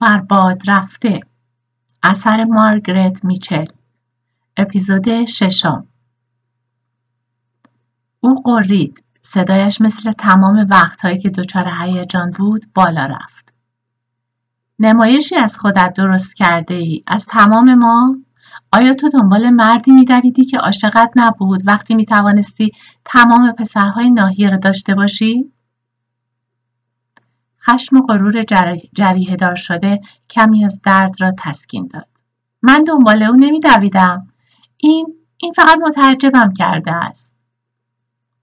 برباد رفته. اثر مارگرت میچل. اپیزود ششم. او قرید. صدایش مثل تمام وقتهایی که دچار هیجان بود بالا رفت. نمایشی از خودت درست کرده ای از تمام ما؟ آیا تو دنبال مردی میدویدی که عاشقت نبود وقتی می‌توانستی تمام پسرهای ناحیه را داشته باشی؟ خشم و غرور جریه دار شده کمی از درد را تسکین داد. من دنبال او نمیدویدم. این این فقط مترجمم کرده است.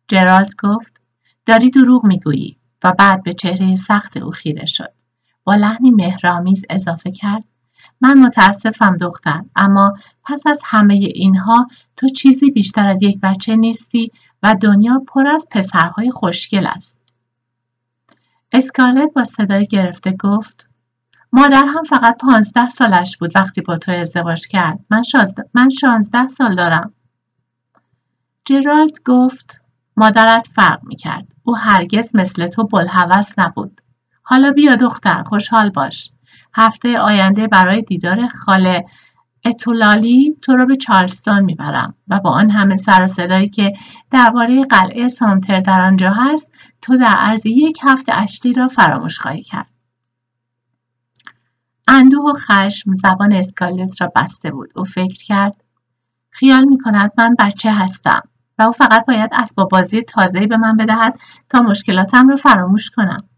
جرالد گفت داری دروغ می‌گویی و بعد به چهره سخت او خیره شد. با لحنی مهرامیز اضافه کرد من متاسفم دختر اما پس از همه اینها تو چیزی بیشتر از یک بچه نیستی و دنیا پر از پسرهای خوشگل است. اسکارلت با صدای گرفته گفت مادر هم فقط پانزده سالش بود وقتی با تو ازدواج کرد. من, من شانزده سال دارم. جرالد گفت مادرت فرق می‌کرد. او هرگز مثل تو بلحوث نبود. حالا بیا دختر خوشحال باش. هفته آینده برای دیدار خاله اتولالی تو را به چارلستون می‌برم و با آن همه سر و صدایی که درباره قلعه سامتر در آنجا هست تو در عرض یک هفته اشلی را فراموش خواهی کرد. اندوه و خشم زبان اسکالت را بسته بود. او فکر کرد خیال می کند من بچه هستم و او فقط باید اسباب بازی تازه‌ای به من بدهد تا مشکلاتم را فراموش کنم.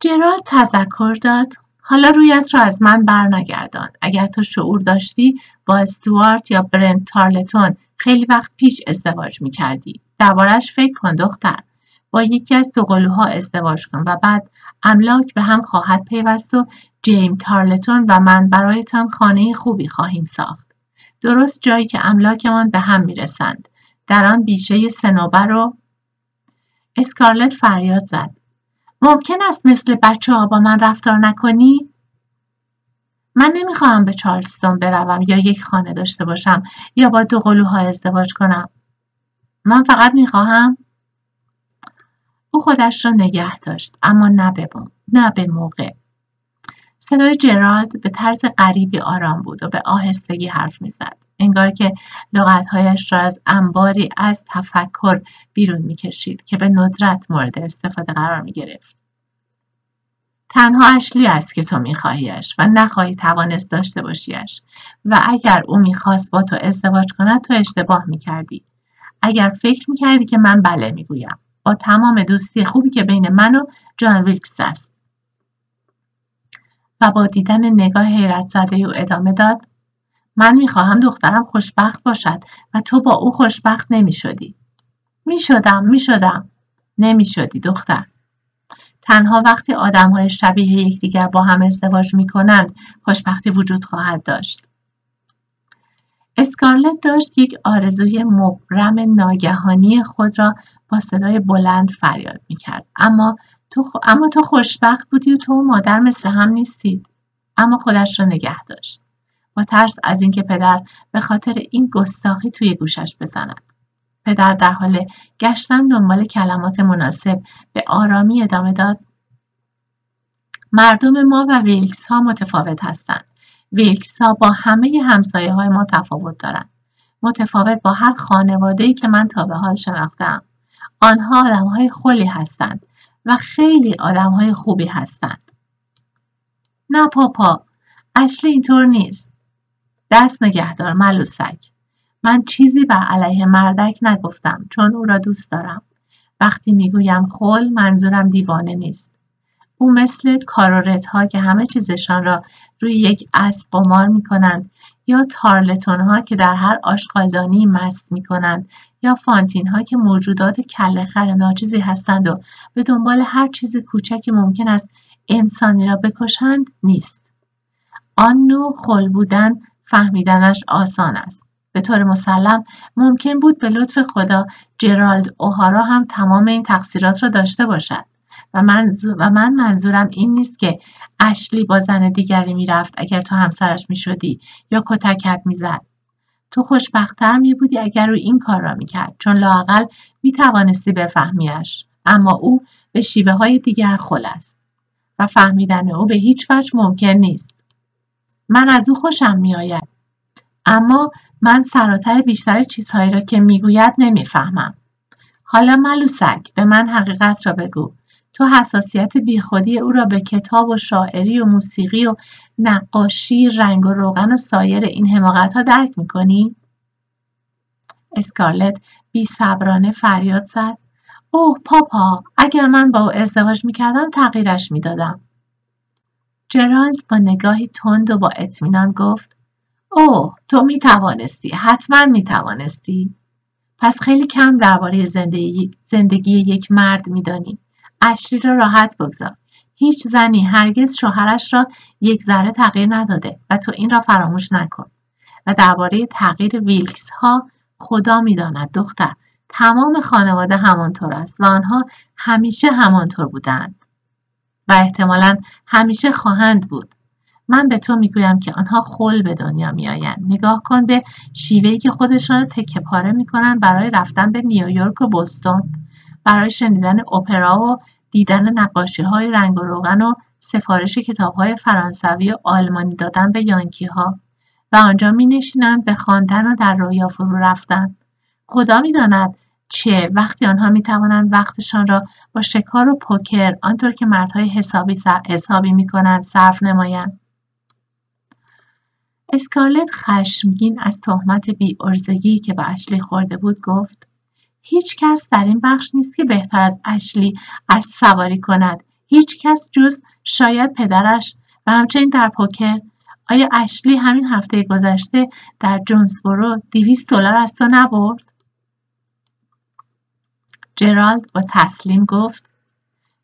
جرالد تذکر داد. حالا رویت را از من برنگردان اگر تو شعور داشتی با استوارت یا برنت تارلتون خیلی وقت پیش ازدواج می کردی. دربارش فکر کن دختر. با یکی از دوقلوها ازدواج کن و بعد املاک به هم خواهد پیوست و جیم تارلتون و من برایتان خانه خوبی خواهیم ساخت. درست جایی که املاکمان به هم می‌رسند. در آن بیشه سنوبر رو اسکارلت فریاد زد. ممکن است مثل بچه ها با من رفتار نکنی؟ من نمی‌خواهم به چارلستون بروم یا یک خانه داشته باشم یا با دو قلوها ازدواج کنم. من فقط می‌خواهم او خودش را نگه داشت اما نه به, نه به موقع. صدای جرالد به طرز غریبی آرام بود و به آهستگی حرف می‌زد انگار که لغتهایش را از انباری از تفکر بیرون می‌کشید که به ندرت مورد استفاده قرار می‌گرفت. تنها اشلی است که تو میخواهیش و نخواهی توانست داشته باشیش و اگر او می‌خواست با تو ازدواج کند تو اشتباه می‌کردی. اگر فکر می‌کردی که من بله می‌گویم. با تمام دوستی خوبی که بین من و جان ویلکس است. و با دیدن نگاه حیرت زده او ادامه داد من می‌خواهم دخترم خوشبخت باشد و تو با او خوشبخت نمی‌شدی می‌شدم می‌شدم نمی‌شدی دختر تنها وقتی آدم های شبیه یکدیگر با هم ازدواج می کنند خوشبختی وجود خواهد داشت. اسکارلت داشت یک آرزوی مبرم ناگهانی خود را با صدای بلند فریاد می کرد. اما تو, اما تو خوشبخت بودی و تو و مادر مثل هم نیستید. اما خودش را نگه داشت. ترس از اینکه پدر به خاطر این گستاخی توی گوشش بزند. پدر در حال گشتن دنبال کلمات مناسب به آرامی ادامه داد. مردم ما و ویلکس ها متفاوت هستند. ویلکس ها با همه همسایه های ما تفاوت دارند. متفاوت با هر خانواده که من تا به حال شناختم آنها آدم های خولی هستند و خیلی آدم های خوبی هستند. نه پاپا اشلی اینطور نیست. دست نگهدار ملوسک. من چیزی بر علیه مردک نگفتم چون او را دوست دارم. وقتی می‌گویم خل منظورم دیوانه نیست. او مثل ها که همه چیزشان را روی یک اسب قمار می کنند یا تارلتون ها که در هر آشغالدانی مست می کنند یا فانتین ها که موجودات کله خر ناچیزی هستند و به دنبال هر چیز کوچکی ممکن است انسانی را بکشند نیست. آن نوع خل بودن فهمیدنش آسان است. به طور مسلم ممکن بود به لطف خدا جرالد اوهارا هم تمام این تقصیرات را داشته باشد. و, منظور و من منظورم این نیست که اشلی با زن دیگری می‌رفت اگر تو همسرش می‌شدی یا کتکت می‌زد. تو خوشبختتر می بودی اگر او این کار را می‌کرد چون لاقل می توانستی بفهمیش. اما او به شیوه های دیگر خل است و فهمیدن او به هیچ وجه ممکن نیست. من از او خوشم میآید. اما من سراتر بیشتر چیزهایی را که می‌گوید نمی‌فهمم. حالا ملوسک به من حقیقت را بگو. تو حساسیت بیخودی او را به کتاب و شاعری و موسیقی و نقاشی رنگ و روغن و سایر این حماقت ها درک می‌کنی؟ اسکارلت بی صبرانه فریاد زد. اوه پاپا اگر من با او ازدواج می‌کردم تغییرش می‌دادم. جرالد با نگاهی تند و با اطمینان گفت اوه تو می توانستی حتما می توانستی پس خیلی کم درباره زندگی, زندگی یک مرد میدانی. اشری را راحت بگذار. هیچ زنی هرگز شوهرش را یک ذره تغییر نداده و تو این را فراموش نکن. و درباره تغییر ویلکس ها خدا می‌داند دختر. تمام خانواده همانطور است و آنها همیشه همانطور بودند. و احتمالا همیشه خواهند بود. من به تو می‌گویم که آنها خل به دنیا میآیند. نگاه کن به شیوهی که خودشان را تکه پاره می‌کنن برای رفتن به نیویورک و بوستون. برای شنیدن اپرا و دیدن نقاشی های رنگ و روغن و سفارش کتاب های فرانسوی و آلمانی دادن به یانکی ها و آنجا می نشینند به خواندن و در رویا فرو رفتن. خدا می‌داند چه وقتی آنها می توانند وقتشان را با شکار و پوکر آنطور که مردهای حسابی حسابی می کنند صرف نمایند. اسکارلت خشمگین از تهمت ارزگی که به اشلی خورده بود گفت هیچ کس در این بخش نیست که بهتر از اشلی از سواری کند. هیچ کس جز شاید پدرش و همچنین در پوکر. آیا اشلی همین هفته گذشته در جونسبورو دیویست دلار از تو نبرد؟ جرالد با تسلیم گفت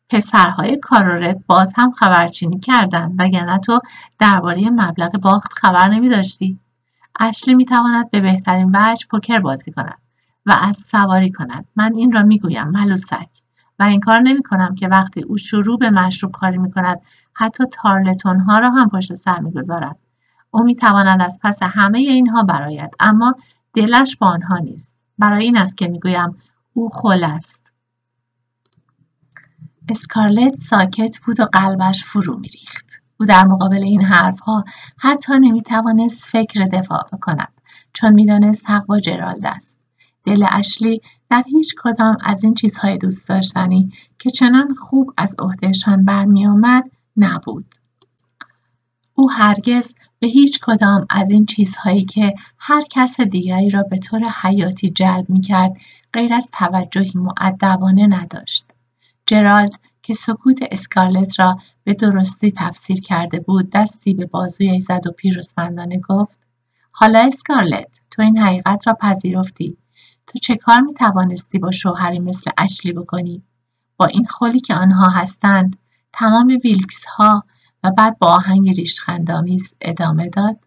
پسرهای کارورت باز هم خبرچینی کردند وگرنه تو درباره مبلغ باخت خبر نمی داشتی. اشلی می تواند به بهترین وجه پوکر بازی کند و از سواری کند من این را می گویم ملوسک و این کار نمی کنم که وقتی او شروع به مشروب کاری می کند حتی تارلتون ها را هم پشت سر می گذارد. او می تواند از پس همه اینها براید اما دلش با آنها نیست برای این است که می گویم او خل است. اسکارلت ساکت بود و قلبش فرو میریخت. او در مقابل این حرفها حتی نمی‌توانست فکر دفاع بکند چون می‌دانست حق با جرالد است. دل اشلی در هیچ کدام از این چیزهای دوست داشتنی که چنان خوب از عهدهشان برمیآمد نبود. او هرگز به هیچ کدام از این چیزهایی که هر کس دیگری را به طور حیاتی جلب می کرد غیر از توجهی معدبانه نداشت. جرالد که سکوت اسکارلت را به درستی تفسیر کرده بود دستی به بازوی زد و پیروزمندانه گفت حالا اسکارلت تو این حقیقت را پذیرفتی. تو چه کار می توانستی با شوهری مثل اشلی بکنی؟ با این خلی که آنها هستند تمام ویلکس ها و بعد با آهنگ ریشخندآمیز ادامه داد.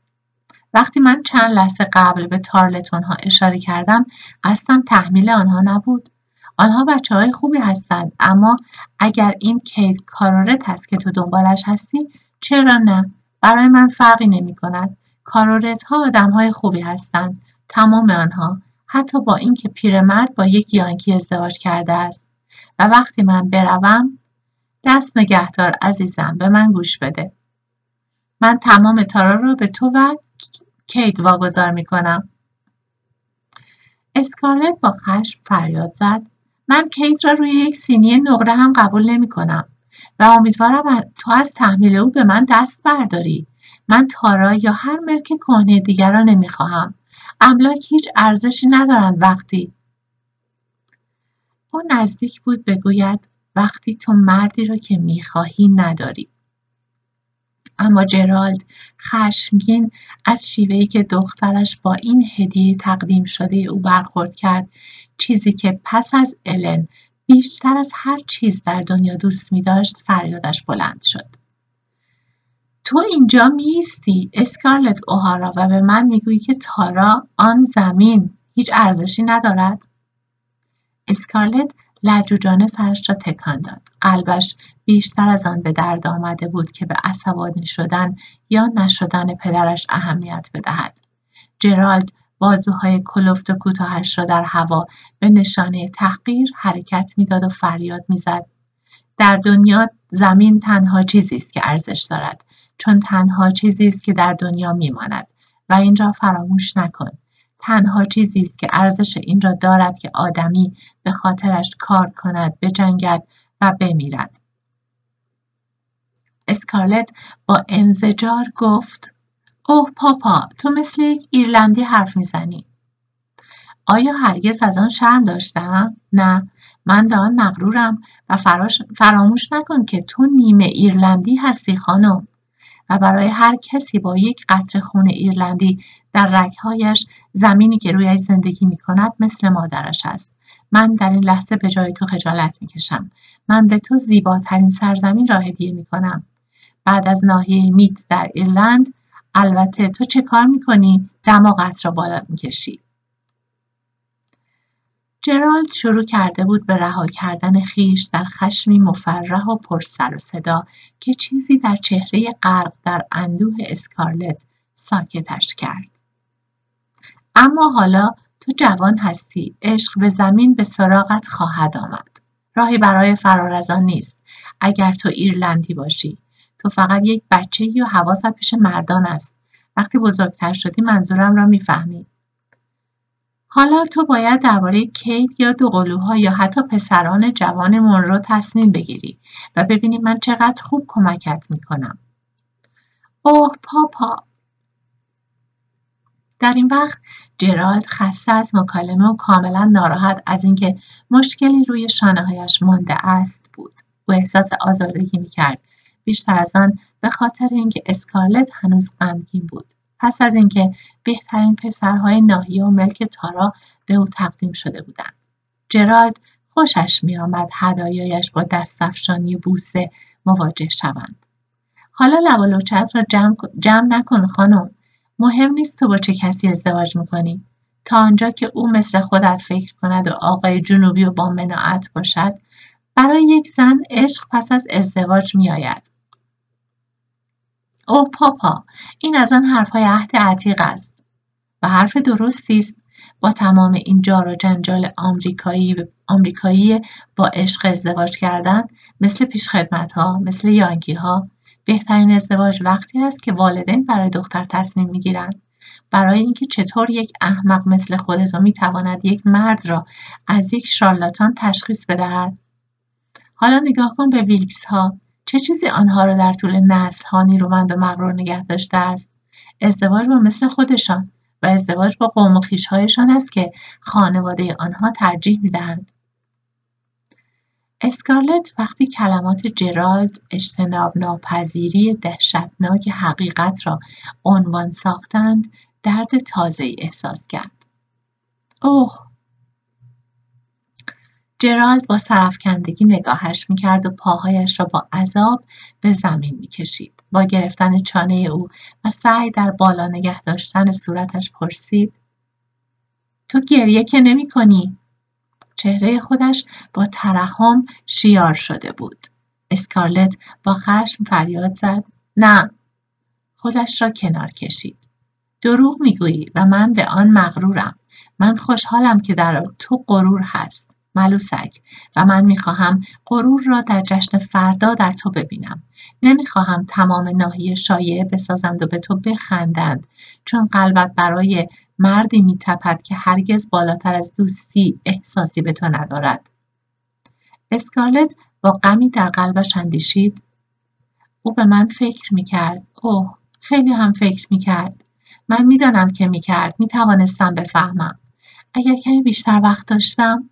وقتی من چند لحظه قبل به تارلتون ها اشاره کردم قصدم تحمیل آنها نبود. آنها بچه های خوبی هستند اما اگر این کیت کارورت هست که تو دنبالش هستی چرا نه؟ برای من فرقی نمی کند کارورت ها آدم های خوبی هستند تمام آنها. حتی با اینکه پیرمرد با یک یانکی ازدواج کرده است. و وقتی من بروم دست نگهدار عزیزم به من گوش بده. من تمام تارا را به تو و کیت واگذار می کنم اسکارلت با خشم فریاد زد. من کیت را روی یک سینی نقره هم قبول نمی کنم و امیدوارم تو از تحمیل او به من دست برداری. من تارا یا هر ملک کهنه دیگر را نمی‌خواهم. املاک هیچ ارزشی ندارند وقتی. او نزدیک بود بگوید وقتی تو مردی را که می‌خواهی نداری. اما جرالد خشمگین از شیوهی که دخترش با این هدیه تقدیم شده او برخورد کرد. چیزی که پس از الن بیشتر از هر چیز در دنیا دوست می داشت فریادش بلند شد. تو اینجا میستی اسکارلت اوهارا و به من می‌گویی که تارا آن زمین هیچ ارزشی ندارد؟ اسکارلت لجوجانه سرش را تکان داد. قلبش بیشتر از آن به درد آمده بود که به عصبانی شدن یا نشدن پدرش اهمیت بدهد. جرالد بازوهای کلفت و کوتاهش را در هوا به نشانه تحقیر حرکت می‌داد و فریاد می‌زد. در دنیا زمین تنها چیزی است که ارزش دارد چون تنها چیزی است که در دنیا میماند و این را فراموش نکن. تنها چیزی است که ارزش این را دارد که آدمی به خاطرش کار کند بجنگد و بمیرد اسکارلت با انزجار گفت اوه پاپا تو مثل یک ایرلندی حرف می‌زنی آیا هرگز از آن شرم داشتم؟ نه من به آن مغرورم و فراموش نکن که تو نیمه ایرلندی هستی خانم و برای هر کسی با یک قطر خون ایرلندی در رگهایش زمینی که رویش زندگی می کند مثل مادرش است. من در این لحظه به جای تو خجالت می کشم. من به تو زیباترین سرزمین را هدیه می کنم. بعد از ناحیه میت در ایرلند البته تو چه کار می کنی؟ دماغت را بالا می کشی. جرالد شروع کرده بود به رها کردن خیش در خشمی مفرح و پر سر و صدا که چیزی در چهره غرق در اندوه اسکارلت ساکتش کرد. اما حالا تو جوان هستی عشق به زمین به سراغت خواهد آمد. راهی برای فرار از آن نیست. اگر تو ایرلندی باشی تو فقط یک بچه ای و حواست پیش مردان است. وقتی بزرگتر شدی منظورم را می‌فهمی. حالا تو باید درباره کیت یا دوقلوها یا حتی پسران جوان رو تصمیم بگیری و ببینی من چقدر خوب کمکت می‌کنم. اوه پاپا! در این وقت جرالد خسته از مکالمه و کاملا ناراحت از اینکه مشکلی روی شانه هایش مانده است بود. او احساس آزردگی می‌کرد. بیشتر از آن به خاطر اینکه اسکارلت هنوز غمگین بود. پس از اینکه بهترین پسرهای ناحیه و ملک تارا به او تقدیم شده بودند جرالد خوشش میآمد هدایایش با دستافشانی بوسه مواجه شوند حالا لب و را جمع, جمع نکن خانم مهم نیست تو با چه کسی ازدواج می‌کنی. تا آنجا که او مثل خودت فکر کند و آقای جنوبی و با مناعت باشد برای یک زن عشق پس از ازدواج میآید. او پاپا این از آن حرفهای عهد عتیق است. و حرف درستی است. با تمام این جار و جنجال آمریکایی آمریکایی با عشق ازدواج کردن مثل پیشخدمت ها مثل یانکی ها بهترین ازدواج وقتی است که والدین برای دختر تصمیم می‌گیرند برای اینکه چطور یک احمق مثل خودتو می‌تواند یک مرد را از یک شارلاتان تشخیص بدهد؟ حالا نگاه کن به ویلکس ها چه چیزی آنها را در طول ها نیرومند و مغرور نگه داشته است؟ ازدواج با مثل خودشان و ازدواج با قوم و خویشهایشان است که خانواده آنها ترجیح می‌دهند. اسکارلت وقتی کلمات جرالد اجتناب ناپذیری دهشتناک حقیقت را عنوان ساختند درد تازه احساس کرد. اوه جرالد با سرفکندگی نگاهش می‌کرد و پاهایش را با عذاب به زمین می‌کشید با گرفتن چانه او و سعی در بالا نگه داشتن صورتش پرسید تو گریه که نمی کنی؟ چهره خودش با ترحم شیار شده بود. اسکارلت با خشم فریاد زد. نه. خودش را کنار کشید. دروغ می‌گویی و من به آن مغرورم. من خوشحالم که در تو غرور هست ملوسک و من می‌خواهم غرور را در جشن فردا در تو ببینم. نمی‌خواهم تمام ناحیه شایعه بسازند و به تو بخندند چون قلبت برای مردی میتپد که هرگز بالاتر از دوستی احساسی به تو ندارد. اسکارلت با غمی در قلبش اندیشید. او به من فکر می‌کرد. اوه خیلی هم فکر می‌کرد. من می‌دانم که می‌کرد. می‌توانستم بفهمم. اگر کمی بیشتر وقت داشتم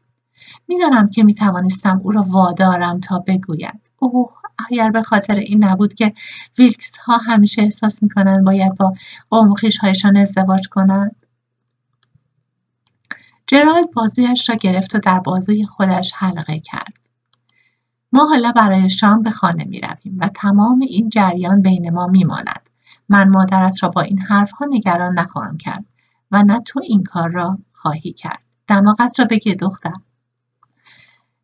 می‌دانم که می‌توانستم او را وادارم تا بگوید. اوه اگر به خاطر این نبود که ویلکس ها همیشه احساس می‌کنند باید با قوم هایشان ازدواج کنند. جرالد بازویش را گرفت و در بازوی خودش حلقه کرد ما حالا برای شام به خانه می رویم و تمام این جریان بین ما می ماند. من مادرت را با این حرفها نگران نخواهم کرد و نه تو این کار را خواهی کرد. دماغت را بگیر دختر.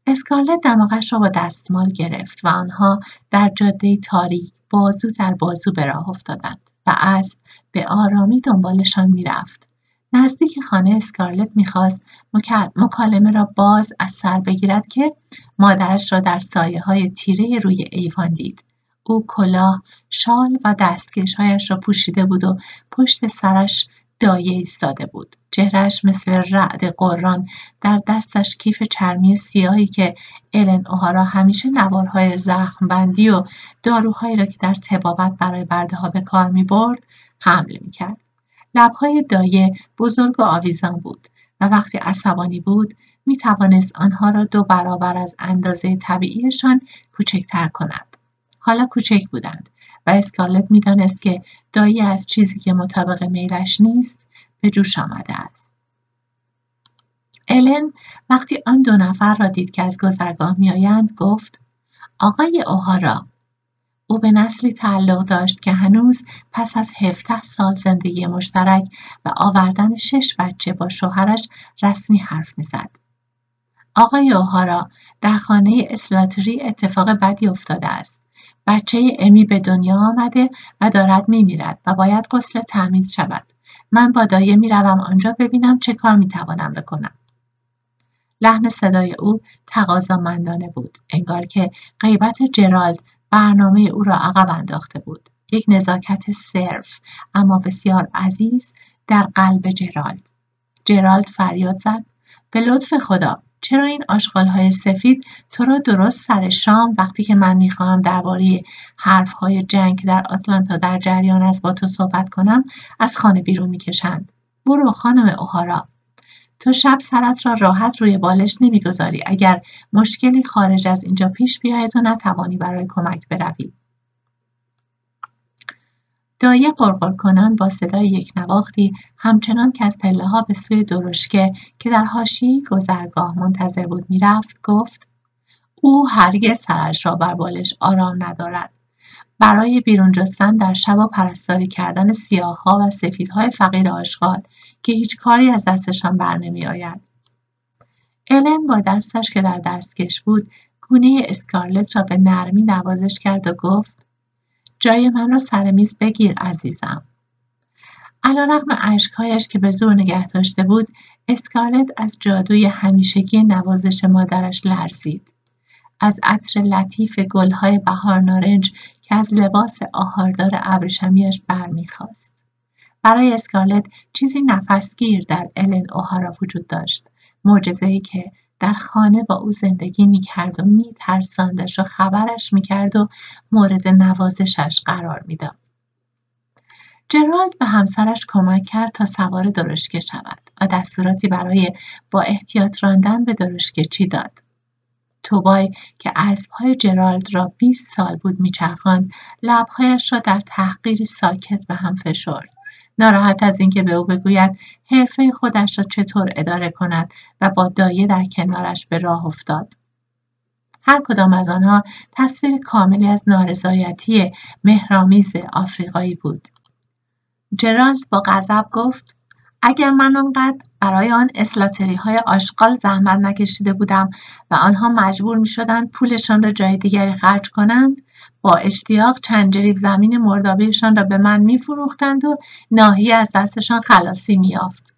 اسکارلت دماغش را با دستمال گرفت و آنها در جاده تاریک بازو در بازو به راه افتادند و اسب به آرامی دنبالشان می‌رفت نزدیک خانه اسکارلت می‌خواست مکالمه را باز از سر بگیرد که مادرش را در سایه های تیره روی ایوان دید. او کلاه، شال و دستکشهایش را پوشیده بود و پشت سرش دایه ایستاده بود. چهرش مثل رعد قران در دستش کیف چرمی سیاهی که الن اوهارا همیشه نوارهای زخم بندی و داروهایی را که در تبابت برای برده ها به کار می برد حمل می کرد. لبهای دایه بزرگ و آویزان بود و وقتی عصبانی بود می توانست آنها را دو برابر از اندازه طبیعیشان کوچکتر کند. حالا کوچک بودند و اسکارلت می‌دانست که دایه از چیزی که مطابق میلش نیست به جوش آمده است. الن وقتی آن دو نفر را دید که از گذرگاه میآیند گفت آقای اوهارا او به نسلی تعلق داشت که هنوز پس از 17 سال زندگی مشترک و آوردن شش بچه با شوهرش رسمی حرف می‌زد. آقای اوهارا در خانه اسلاتری اتفاق بدی افتاده است. بچه امی به دنیا آمده و دارد میمیرد و باید غسل تمیز شود. من با دایه می‌روم آنجا ببینم چه کار می‌توانم بکنم. لحن صدای او تقاضامندانه بود انگار که غیبت جرالد برنامه او را عقب انداخته بود. یک نزاکت صرف اما بسیار عزیز در قلب جرالد. جرالد فریاد زد. به لطف خدا چرا این های سفید تو را درست سر شام وقتی که من می‌خواهم درباره های جنگ در آتلانتا در جریان است با تو صحبت کنم از خانه بیرون می‌کشند. برو خانم اوهارا. تو شب سرت را راحت روی بالش نمی‌گذاری. اگر مشکلی خارج از اینجا پیش بیاید و نتوانی برای کمک بروی. دایه قرقر کنان با صدای یک نواختی همچنان که از پله ها به سوی درشکه که در حاشیه گذرگاه منتظر بود می‌رفت گفت او هرگز سرش را بر بالش آرام ندارد. برای بیرون جستن در شب و پرستاری کردن ها و سفیدهای فقیر آشغال که هیچ کاری از دستشان بر نمی آید. الن با دستش که در دستکش بود گونه اسکارلت را به نرمی نوازش کرد و گفت جای من را سر میز بگیر عزیزم. علا رقم عشقهایش که به زور نگه داشته بود اسکارلت از جادوی همیشگی نوازش مادرش لرزید. از عطر لطیف گلهای بهار نارنج که از لباس آهاردار ابریشمیاش برمیخواست برای اسکارلت چیزی نفسگیر در الن اوهارا وجود داشت. معجزهای که در خانه با او زندگی می‌کرد و میترساندش و خبرش می‌کرد و مورد نوازشش قرار می‌داد. جرالد به همسرش کمک کرد تا سوار درشکه شود و دستوراتی برای با احتیاط راندن به درشکه چی داد. توبای که اسبهای جرالد را 20 سال بود میچرخاند لبهایش را در تحقیر ساکت به هم فشرد. ناراحت از اینکه به او بگوید حرفه خودش را چطور اداره کند و با دایه در کنارش به راه افتاد. هر کدام از آنها تصویر کاملی از نارضایتی مهرامیز آفریقایی بود. جرالد با غضب گفت اگر من آنقدر برای آن های آشغال زحمت نکشیده بودم و آنها مجبور می شدند پولشان را جای دیگری خرج کنند با اشتیاق چند جریب زمین مردابیشان را به من میفروختند و ناهی از دستشان خلاصی میافت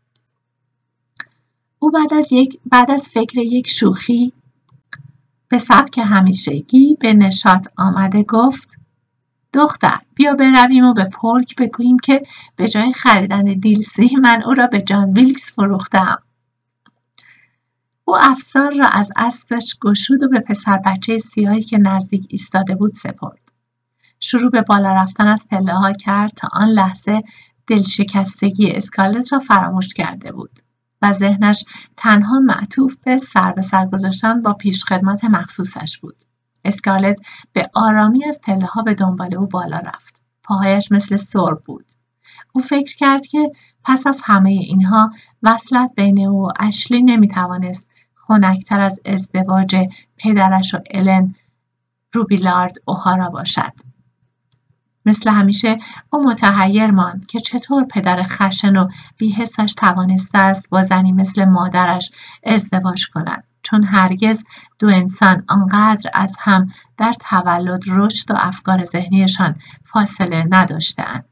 او بعد از, یک، بعد از فکر یک شوخی به سبک همیشگی به نشاط آمده گفت دختر بیا برویم و به پرک بگوییم که به جای خریدن دیلسی من او را به جان ویلکس فروختم. او افسار را از اسبش گشود و به پسر بچه سیاهی که نزدیک ایستاده بود سپرد. شروع به بالا رفتن از پله ها کرد تا آن لحظه دلشکستگی اسکالت را فراموش کرده بود و ذهنش تنها معطوف به سر به سر گذاشتن با پیشخدمت مخصوصش بود. اسکارلت به آرامی از پله ها به دنبال او بالا رفت. پاهایش مثل سر بود. او فکر کرد که پس از همه اینها وصلت بین او و اشلی نمی‌توانست خنکتر از ازدواج پدرش و الن روبیلارد اوهارا باشد. مثل همیشه او متحیر ماند که چطور پدر خشن و بیحسش توانسته است با زنی مثل مادرش ازدواج کند چون هرگز دو انسان آنقدر از هم در تولد رشد و افکار ذهنیشان فاصله نداشتهاند.